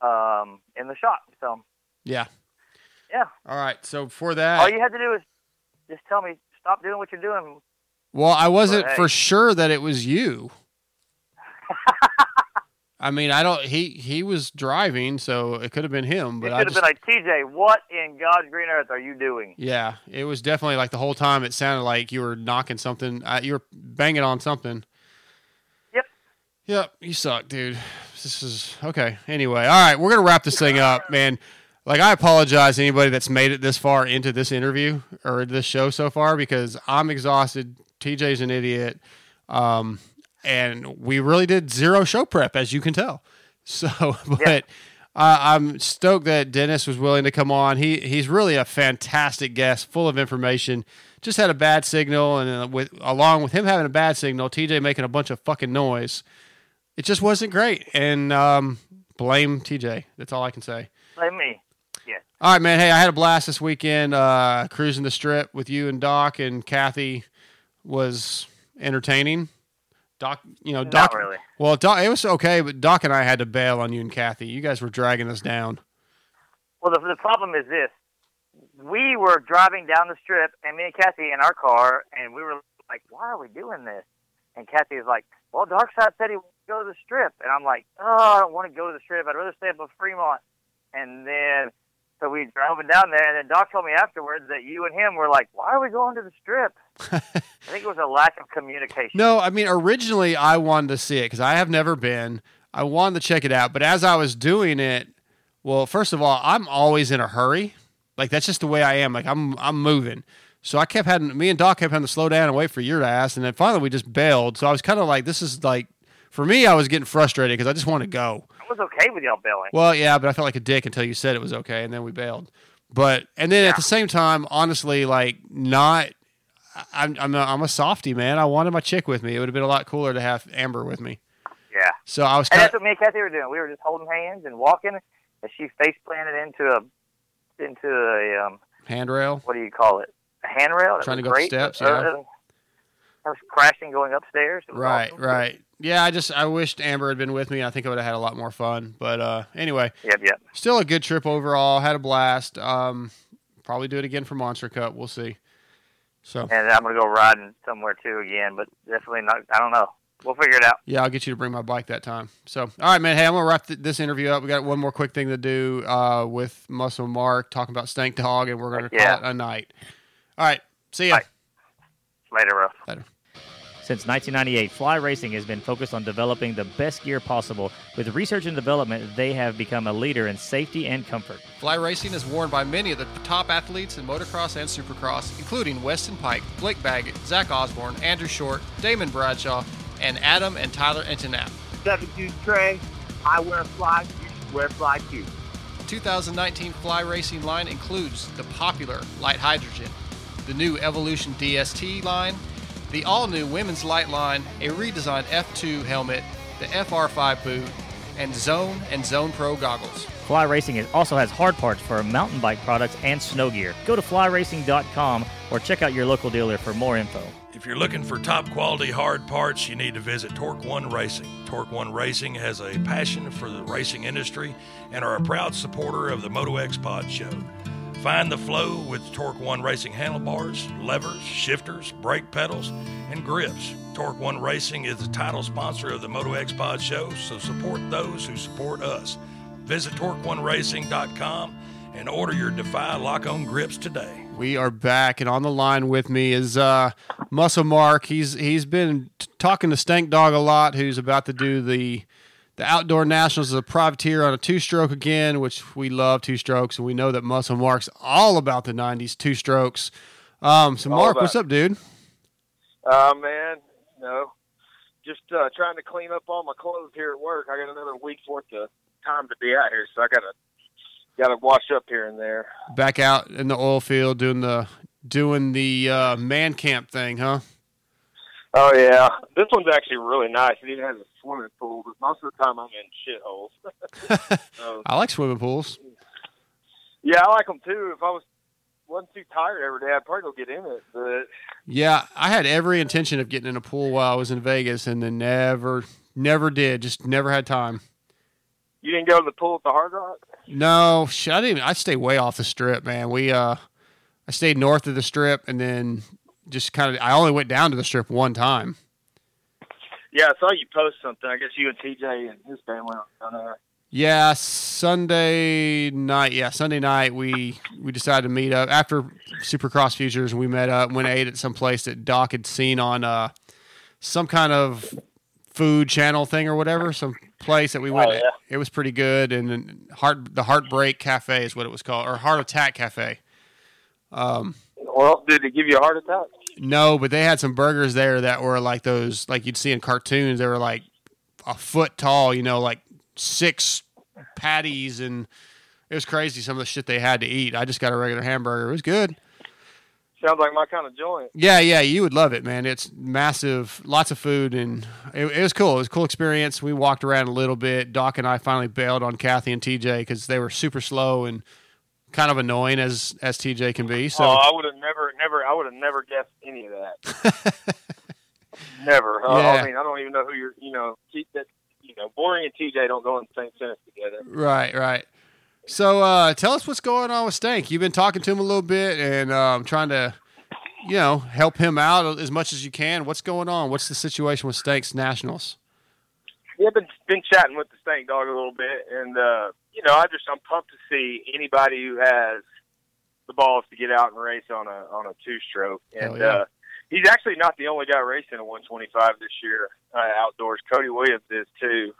um, in the shop. So Yeah. yeah, All right. So for that, all you had to do is just tell me stop doing what you're doing. well, I wasn't hey. for sure that it was you. I mean, I don't. He he was driving, so it could have been him. But could I have just, been like, TJ, what in God's green earth are you doing? yeah, it was definitely like the whole time. It sounded like you were knocking something. Uh, you were banging on something. Yep. You suck, dude. This is okay. Anyway, all right, we're gonna wrap this thing up, man. Like, I apologize to anybody that's made it this far into this interview or this show so far because I'm exhausted. TJ's an idiot, um, and we really did zero show prep, as you can tell. So, but uh, I'm stoked that Dennis was willing to come on. He he's really a fantastic guest, full of information. Just had a bad signal, and uh, with along with him having a bad signal, TJ making a bunch of fucking noise it just wasn't great. And um, blame TJ. That's all I can say. Blame me. Yeah. All right, man. Hey, I had a blast this weekend uh, cruising the strip with you and Doc and Kathy was entertaining. Doc, you know, Doc. Not really. Well, Doc, it was okay, but Doc and I had to bail on you and Kathy. You guys were dragging us down. Well, the, the problem is this: we were driving down the strip, and me and Kathy in our car, and we were like, "Why are we doing this?" And Kathy was like, "Well, Darkside said he go to the strip," and I'm like, "Oh, I don't want to go to the strip. I'd rather stay up at Fremont." And then, so we drove down there, and then Doc told me afterwards that you and him were like, "Why are we going to the strip?" I think it was a lack of communication. No, I mean originally I wanted to see it because I have never been. I wanted to check it out, but as I was doing it, well, first of all, I'm always in a hurry. Like that's just the way I am. Like I'm I'm moving. So I kept having me and Doc kept having to slow down and wait for your ass, and then finally we just bailed. So I was kind of like, this is like, for me, I was getting frustrated because I just want to go. I was okay with y'all bailing. Well, yeah, but I felt like a dick until you said it was okay, and then we bailed. But and then at the same time, honestly, like not. I'm I'm a, I'm a softy, man. I wanted my chick with me. It would have been a lot cooler to have Amber with me. Yeah. So I was And that's what me and Kathy were doing. We were just holding hands and walking, and she face planted into a into a um, handrail. what do you call it? A handrail. That Trying to go up great. steps, Uh, yeah. I was crashing going upstairs. Right, awesome. right. Yeah, I just I wished Amber had been with me. I think I would have had a lot more fun. But uh, anyway, Yep, yep. still a good trip overall. Had a blast. Um, probably do it again for Monster Cup. We'll see. So And I'm gonna go riding somewhere too again, but definitely not. I don't know. We'll figure it out. yeah, I'll get you to bring my bike that time. So all right, man. Hey, I'm gonna wrap th- this interview up. We got one more quick thing to do uh, with Muscle Mark talking about Stank Dog, and we're gonna call it a night. All right. See ya. Bye. Later, Russ. Later. Since 1998, Fly Racing has been focused on developing the best gear possible. With research and development, they have become a leader in safety and comfort. Fly Racing is worn by many of the top athletes in motocross and supercross, including Weston Peick, Blake Baggett, Zach Osborne, Andrew Short, Damon Bradshaw, and Adam and Tyler Enticknap. 72 Trey, I wear fly, you should wear fly too. 2019 Fly Racing line includes the popular Light Hydrogen, the new Evolution DST line, the all new Women's Light line, a redesigned F2 helmet, the FR5 boot, and Zone and Zone Pro goggles. Fly Racing also has hard parts for mountain bike products and snow gear. Go to flyracing.com or check out your local dealer for more info. If you're looking for top quality hard parts, you need to visit Torque One Racing. Torque One Racing has a passion for the racing industry and are a proud supporter of the Moto X Pod Show. Find the flow with Torque One Racing handlebars, levers, shifters, brake pedals, and grips. Torque One Racing is the title sponsor of the Moto X Pod Show, so support those who support us. Visit TorqueOneRacing.com and order your Defy lock on grips today. We are back, and on the line with me is uh, Muscle Mark. He's he's been t- talking to Stank Dog a lot. Who's about to do the the outdoor nationals is a privateer on a two stroke again, which we love two strokes, and we know that Muscle Mark's all about the '90s two strokes. Um, so All Mark, what's up, dude? Uh, man, no, just uh, trying to clean up all my clothes here at work. I got another week's worth of time to be out here, so I gotta gotta wash up here and there. Back out in the oil field doing the doing the uh, man camp thing, huh? Oh yeah, this one's actually really nice. It even has a swimming pool, but most of the time I'm in shitholes. so, I like swimming pools. yeah, I like them too. If I was wasn't too tired every day, I'd probably go get in it. But Yeah, I had every intention of getting in a pool while I was in Vegas, and then never, never did. Just never had time. you didn't go to the pool at the Hard Rock. No, I didn't. I stay way off the strip, man. We, uh, I stayed north of the strip, and then just kind of. I only went down to the strip one time. Yeah, I saw you post something. I guess you and TJ and his family went down there. Yeah, Sunday night. Yeah, Sunday night we we decided to meet up after Supercross Futures. We met up, went ate at some place that Doc had seen on uh, some kind of food channel thing or whatever. Some place that we went. Oh, yeah. It was pretty good, and then heart the Heartbreak Cafe is what it was called, or Heart Attack Cafe. Um, Well, did it give you a heart attack? no, but they had some burgers there that were like those, like you'd see in cartoons. They were like a foot tall, you know, like six patties, and it was crazy. Some of the shit they had to eat. I just got a regular hamburger. It was good. Sounds like my kind of joint. Yeah, yeah, you would love it, man. It's massive, lots of food, and it, it was cool. It was a cool experience. We walked around a little bit. Doc and I finally bailed on Kathy and TJ because they were super slow and kind of annoying as as TJ can be. So oh, I would have never, never, I would have never guessed any of that. never. Yeah. I mean, I don't even know who you're. You know, that. You know, boring and TJ don't go in the same sentence together. Right, right. So uh, tell us what's going on with Stank. You've been talking to him a little bit and um, trying to, you know, help him out as much as you can. What's going on? What's the situation with Stank's Nationals? Yeah, I've been been chatting with the stank dog a little bit, and uh, you know, I just I'm pumped to see anybody who has the balls to get out and race on a on a two stroke. And yeah. uh, he's actually not the only guy racing a 125 this year uh, outdoors. Cody Williams is too,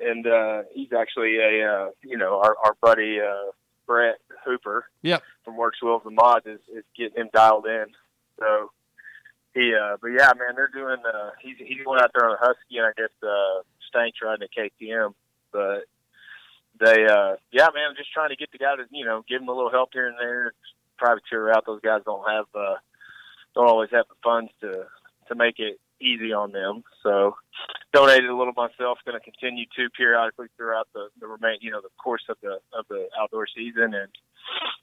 and uh, he's actually a uh, you know our our buddy uh, Brett Hooper Yep. from Works Wheels and Mods is, is getting him dialed in. So he, uh, but yeah, man, they're doing. Uh, he's he's going out there on a Husky, and I guess uh, Stank's riding a KTM. But they, uh, yeah, man, I'm just trying to get the guy to you know give him a little help here and there. Privateer route, those guys don't have uh, don't always have the funds to to make it easy on them. So donated a little myself. Going to continue to periodically throughout the the remain you know the course of the of the outdoor season, and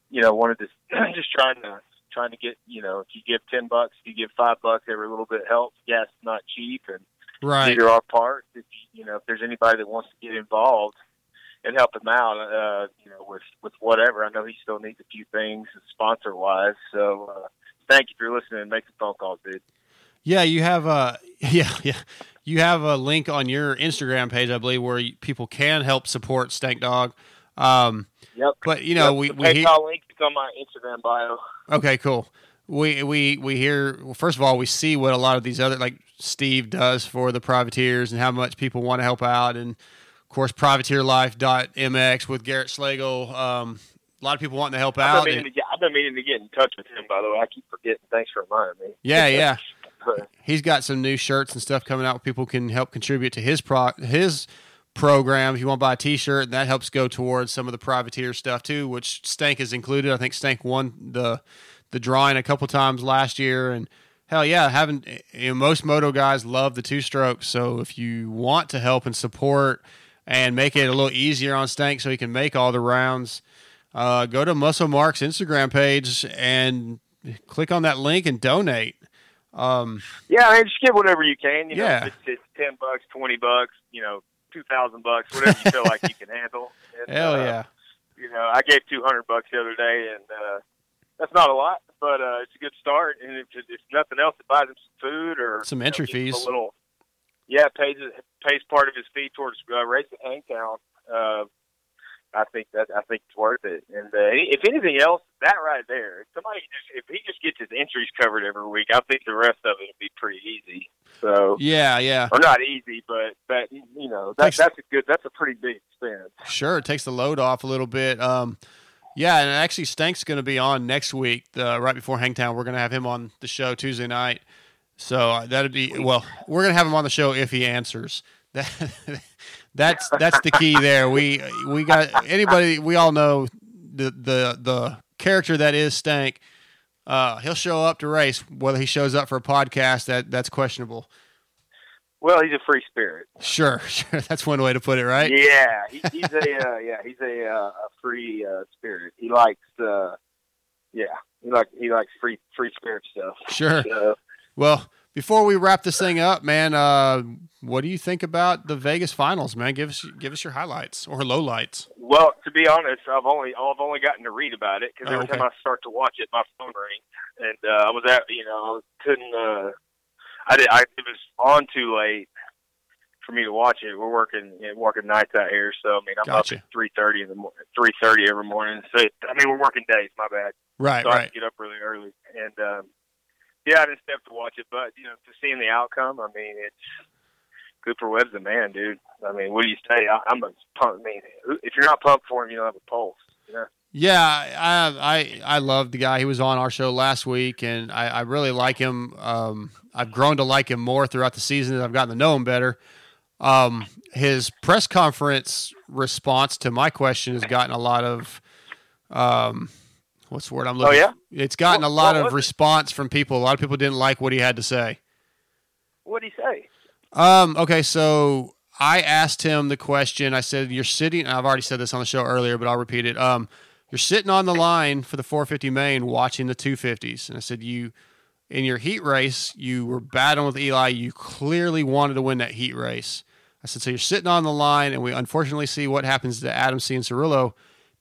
you know wanted to just trying to trying to get you know if you give ten bucks, if you give five bucks, every little bit helps. Gas is not cheap, and Right. neither are our parts. If you, you know if there's anybody that wants to get involved and help him out, uh, you know with with whatever. I know he still needs a few things sponsor wise. So uh, thank you for listening and some phone calls, dude. Yeah, you have a yeah yeah you have a link on your Instagram page, I believe, where people can help support Stank Dog. Um, Yep. but you know Yep, we we PayPal link on my Instagram bio. okay cool. We we we hear well, first of all we see what a lot of these other like Steve does for the privateers and how much people want to help out and of course privateerlife.mx with Garrett Slagle. Um, a lot of people wanting to help I've out. been, meaning to I've been meaning to get in touch with him. By the way, I keep forgetting. Thanks for reminding me. Yeah, yeah. He's got some new shirts and stuff coming out where people can help contribute to his pro his program. If you want to buy a T-shirt, and that helps go towards some of the privateer stuff too, which Stank is included. I think Stank won the the drawing a couple times last year, and hell yeah, having you know, most moto guys love the two strokes. So if you want to help and support and make it a little easier on Stank so he can make all the rounds, uh, go to Muscle Mark's Instagram page and click on that link and donate. Um, yeah, man, just give whatever you can. You Yeah. if it's, it's ten bucks, twenty bucks, you know, two thousand bucks, whatever you feel like you can handle. And, hell uh, yeah. You know, I gave two hundred bucks the other day, and uh, that's not a lot, but uh, it's a good start. And if, if nothing else, it buys him some food or Some you know, entry fees. A little, yeah, pays pays part of his fee towards uh, racing Hangtown. Uh, I think that I think it's worth it. And uh, if anything else, that right there, if somebody just if he just gets his entries covered every week, I think the rest of it will be pretty easy. So Yeah, yeah. or not easy, but but you know that, Takes- that's a good that's a pretty big expense. Sure, it takes the load off a little bit. Um, yeah, and actually, Stank's going to be on next week, uh, right before Hangtown. We're going to have him on the show Tuesday night. So uh, that'd be well. We're going to have him on the show if he answers. That that's that's the key there. We we got anybody. We all know the the the character that is Stank. Uh, he'll show up to race. Whether he shows up for a podcast, that that's questionable. Well, he's a free spirit. Sure, sure. That's one way to put it, right? Yeah, he, he's a uh, yeah he's a, uh, a free uh, spirit. He likes uh, yeah he like he likes free free spirit stuff. Sure. So, Well, before we wrap this thing up, man, uh, what do you think about the Vegas finals, man? Give us give us your highlights or lowlights. well, to be honest, I've only I've only gotten to read about it because Oh, every okay. time I start to watch it, my phone rings, and uh, I was at you know I couldn't uh, I did I it was on too late for me to watch it. We're working you know, working nights out here, so I mean I'm Gotcha. up at three thirty in the morning, three thirty every morning. So I mean we're working days. My bad. Right, so I right. to get up really early. And um, yeah, I didn't step to watch it, but you know, to seeing the outcome, I mean, it's Cooper Webb's the man, dude. I mean, what do you say? I, I'm a pump. I mean, if you're not pumped for him, you don't have a pulse. Know? Yeah, I I I love the guy. He was on our show last week, and I, I really like him. Um, I've grown to like him more throughout the season as I've gotten to know him better. Um, his press conference response to my question has gotten a lot of, um, what's the word I'm looking? Oh, yeah? it's gotten What- a lot of was it? response from people. A lot of people didn't like what he had to say. What do he say? Um, okay, so I asked him the question. I said, You're sitting, I've already said this on the show earlier, but I'll repeat it. Um, you're sitting on the line for the 450 main watching the 250s. And I said, You, in your heat race, you were battling with Eli. You clearly wanted to win that heat race. I said, So you're sitting on the line, and we unfortunately see what happens to Adam Cianciarulo.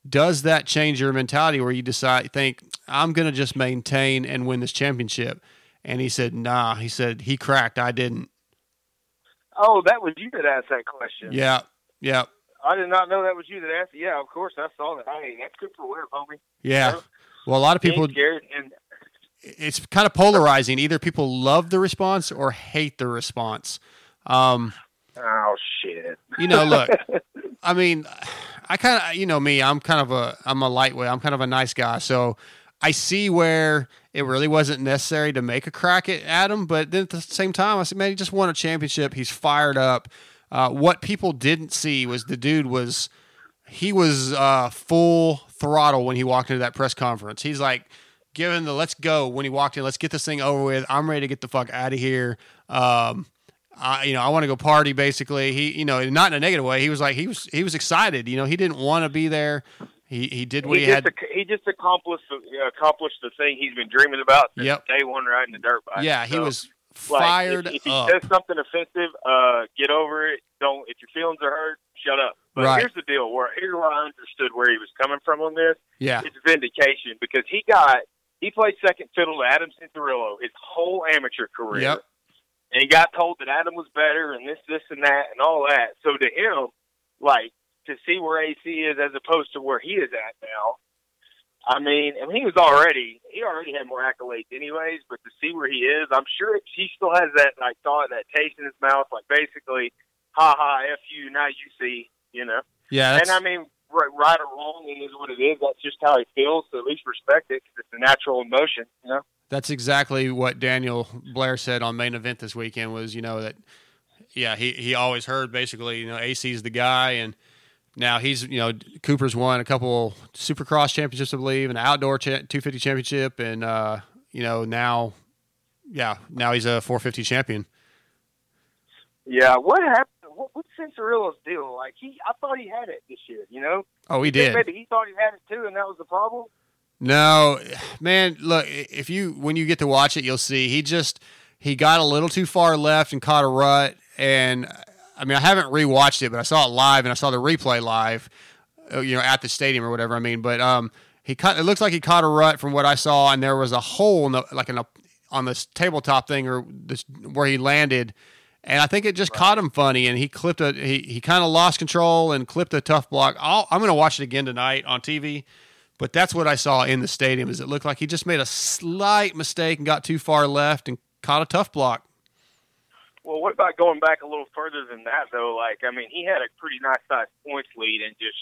Does that change your mentality where you decide, think, I'm going to just maintain and win this championship? And he said, Nah. He said, He cracked. I didn't. Oh, that was you that asked that question. Yeah, yeah, I did not know that was you that asked it. Yeah, of course, I saw that. Hey, that's good for Webb, homie. yeah. Well, a lot of people, and it's kind of polarizing. Either people love the response or hate the response. Um, oh shit. you know, look, I mean, I kind of, you know, me, I'm kind of a, I'm a lightweight. I'm kind of a nice guy, so I see where it really wasn't necessary to make a crack at Adam. But then at the same time, I said, man, he just won a championship. He's fired up. Uh, what people didn't see was the dude was he was uh, full throttle when he walked into that press conference. He's like given the let's go when he walked in. Let's get this thing over with. I'm ready to get the fuck out of here. Um, I, you know, I want to go party. Basically, he, you know, not in a negative way. He was like he was he was excited. You know, he didn't want to be there. He he did what he, he, had. ac- he just accomplished the- accomplished the thing he's been dreaming about since Yep. day one riding the dirt bike. Yeah, he So, was like, fired if, if he up. says something offensive, uh, get over it. Don't if your feelings are hurt, shut up. But Right. here's the deal: where here's where I understood where he was coming from on this. Yeah, It's vindication because he got he played second fiddle to Adam Cianciarulo his whole amateur career. Yep. And he got told that Adam was better and this, this, and that, and all that. So to him, like to see where AC is as opposed to where he is at now. I mean, I mean, he was already he already had more accolades, anyways. But to see where he is, I'm sure he still has that like thought, that taste in his mouth, like basically, ha ha, f you, now you see, you know. yeah. And I mean, right, right or wrong, it is what it is. That's just how he feels. So at least respect it because it's a natural emotion, you know. That's exactly what Daniel Blair said on main event this weekend. Was you know that, yeah, he he always heard basically you know AC's the guy, and now he's you know Cooper's won a couple Supercross championships, I believe, and an outdoor cha- 250 championship, and uh, you know now, yeah, now he's a 450 champion. Yeah, what happened? What, what's Cianciarulo's deal? Like he, I thought he had it this year. You know, Oh, he did. Maybe he thought he had it too, and that was the problem. No, man, look, if you when you get to watch it, you'll see he just he got a little too far left and caught a rut and I mean, I haven't rewatched it, but I saw it live and I saw the replay live, uh, you know, at the stadium or whatever. I mean, but um he cut it looks like he caught a rut from what I saw and there was a hole in the, like in a on this tabletop thing or this where he landed and I think it just caught him funny, and he clipped a he, he kind of lost control and clipped a tough block. I'll, I'm going to watch it again tonight on TV, but that's what I saw in the stadium. Is it looked like he just made a slight mistake and got too far left and caught a tough block. Well, what about going back a little further than that, though? Like, I mean, he had a pretty nice sized points lead and just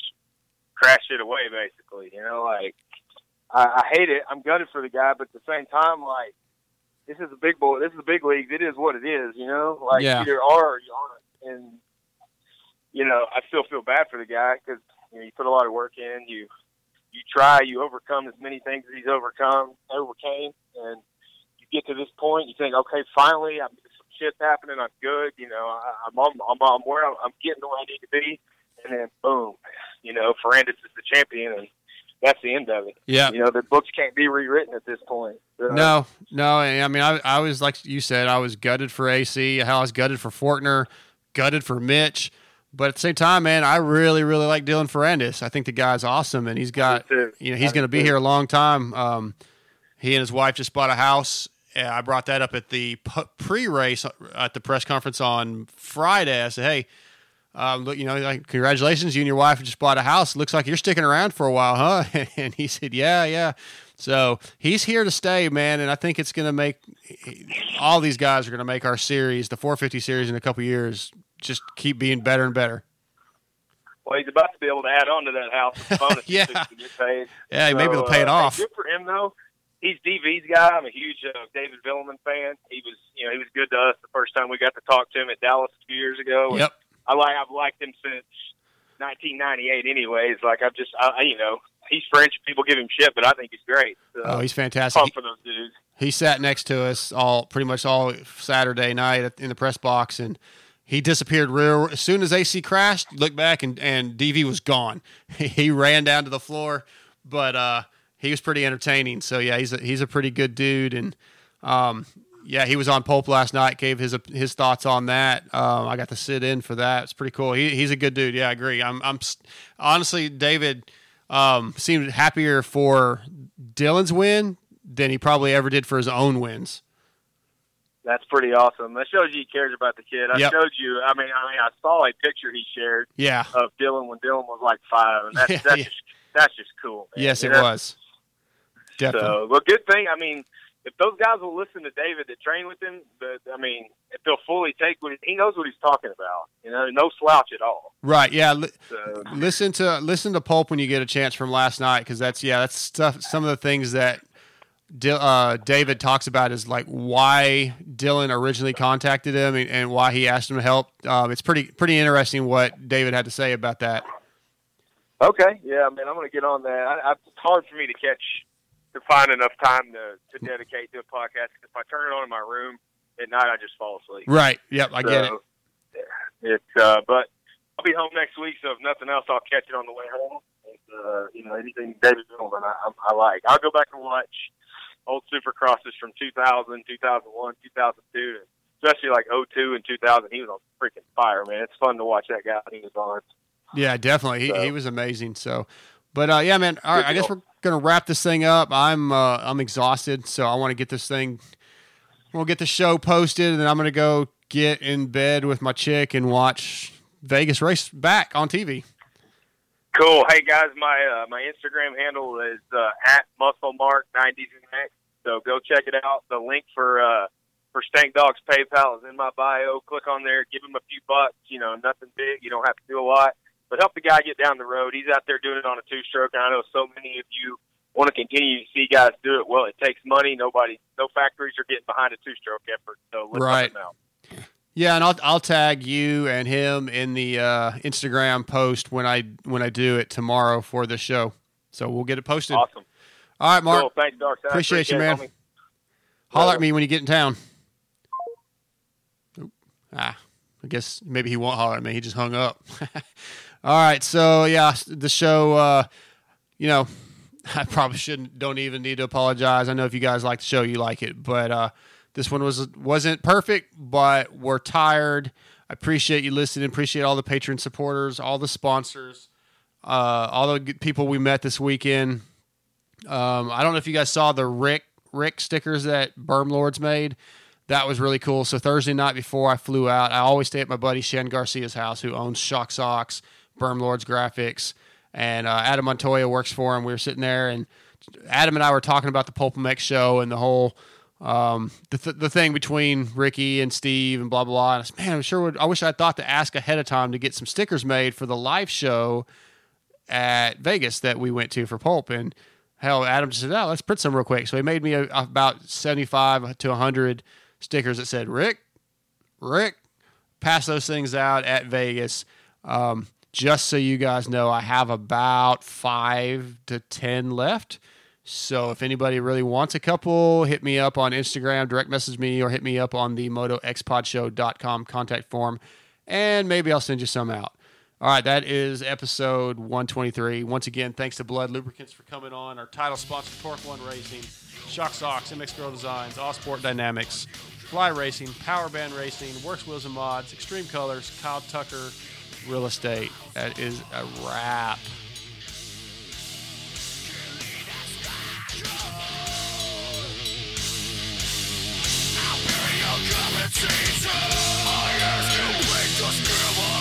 crashed it away, basically. You know, like I, I hate it. I'm gutted for the guy, but at the same time, like this is a big boy. This is a big league. It is what it is. You know, like Yeah. either are or you aren't. And you know, I still feel bad for the guy because you know you put a lot of work in. You you try. You overcome as many things as he's overcome, overcame, and you get to this point. You think, okay, finally, I'm some shit's happening. I'm good. You know, I, I'm on, I'm on where I'm, I'm getting to where I need to be, and then boom, you know, Ferrandis is the champion, and that's the end of it. Yeah. You know, the books can't be rewritten at this point. So, No, no. and I mean, I, I was like you said, I was gutted for AC. How I was gutted for Forkner, gutted for Mitch. But at the same time, man, I really, really like Dylan Ferrandis. I think the guy's awesome, and he's got, you know, he's going to be here a long time. Um, he and his wife just bought a house. And I brought that up at the pre-race at the press conference on Friday. I said, "Hey, um, look, you know, like congratulations, you and your wife just bought a house. Looks like you're sticking around for a while, huh?" And he said, "Yeah, yeah." So he's here to stay, man, and I think it's going to make all these guys are going to make our series, the 450 series, in a couple years, just keep being better and better. Well, he's about to be able to add on to that house bonus Yeah. to get paid. Yeah, maybe they'll pay it uh, off. Good for him though. He's DV's guy. I'm a huge uh, David Vuillemin fan. He was, you know, he was good to us the first time we got to talk to him at Dallas a few years ago. Yep. I like, I've liked him since 1998. Anyways, like I've just, I, you know, he's French. People give him shit, but I think he's great. So, Oh, he's fantastic. for those dudes. he sat next to us all pretty much all Saturday night in the press box, and he disappeared real as soon as AC crashed. Looked back, and and DV was gone. he ran down to the floor, but uh, he was pretty entertaining. So yeah, he's a, he's a pretty good dude, and um, yeah, he was on Pulp last night. Gave his his thoughts on that. Um, I got to sit in for that. It's pretty cool. He, he's a good dude. Yeah, I agree. I'm I'm honestly David um, seemed happier for Dylan's win than he probably ever did for his own wins. That's pretty awesome. That shows you he cares about the kid. I Yep. showed you. I mean, I mean, I saw a picture he shared Yeah. of Dylan when Dylan was like five, and that's Yeah, that's yeah. just that's just cool. Man. Yes, You it know? was. Definitely. So, well, good thing. I mean, if those guys will listen to David that train with him, but I mean, if they'll fully take what he, he knows what he's talking about. You know, no slouch at all. Right. Yeah. Li- So, listen to listen to Pulp when you get a chance from last night because that's yeah that's stuff. Some of the things that uh, David talks about is like why Dylan originally contacted him and, and why he asked him to help. Um, it's pretty pretty interesting what David had to say about that. okay, yeah, man, I'm going to get on that. I, I, it's hard for me to catch to find enough time to to dedicate to a podcast. If I turn it on in my room at night, I just fall asleep. Right. Yep. I get it. It's uh, but I'll be home next week, so if nothing else, I'll catch it on the way home. And, uh, you know anything David Vuillemin I, I, I like. I'll go back and watch old Supercrosses from 2000, 2001, 2002, especially like 02 and 2000. He was on freaking fire, man. It's fun to watch that guy when he was on. Yeah, definitely. He, So- he was amazing. So, but uh, yeah, man. All right, I guess we're gonna wrap this thing up. I'm uh, I'm exhausted, so I want to get this thing. We'll get the show posted, and then I'm gonna go get in bed with my chick and watch Vegas race back on TV. Cool. Hey guys, my uh, my Instagram handle is uh, at musclemark90 So go check it out. The link for uh, for Stank Dog's PayPal is in my bio. Click on there, give him a few bucks. You know, nothing big. You don't have to do a lot, but help the guy get down the road. He's out there doing it on a two stroke, and I know so many of you want to continue to see guys do it. Well, it takes money. Nobody, no factories are getting behind a two stroke effort. So let's Right. help him out. Yeah, and I'll I'll tag you and him in the uh, Instagram post when I when I do it tomorrow for the show. So we'll get it posted. Awesome. All right, Mark. Cool. Thanks, Dark Side. Appreciate you, man. homie. Holler at me when you get in town. Oop. Ah, I guess maybe he won't holler at me. He just hung up. All right, so yeah, the show. Uh, you know, I probably shouldn't. Don't even need to apologize. I know if you guys like the show, you like it, but uh, this one was wasn't perfect. But we're tired. I appreciate you listening. Appreciate all the patron supporters, all the sponsors, uh, all the people we met this weekend. Um, I don't know if you guys saw the Rick Rick stickers that Berm Lords made. That was really cool. So Thursday night before I flew out, I always stay at my buddy Shen Garcia's house, who owns Shock Socks, Berm Lords Graphics, and uh, Adam Montoya works for him. We were sitting there, and Adam and I were talking about the PulpMX show and the whole um, the th- the thing between Ricky and Steve and blah blah blah. And I said, man, I'm sure would. I wish I thought to ask ahead of time to get some stickers made for the live show at Vegas that we went to for Pulp. And hell, Adam just said, "Oh, let's print some real quick." So he made me a, about seventy-five to hundred stickers that said "Rick, Rick." Pass those things out at Vegas. Um, just so you guys know, I have about five to ten left. So if anybody really wants a couple, hit me up on Instagram, direct message me, or hit me up on the motoxpodshow.com contact form, and maybe I'll send you some out. All right, that is episode 123. Once again, thanks to Blud Lubricants for coming on. Our title sponsor, Torque One Racing, Shock Socks, MX Girl Designs, All Sport Dynamics, Fly Racing, Power Band Racing, Works Wheels and Mods, Extreme Colors, Kyle Tucker, Real Estate. That is a wrap. I ask you, to scribble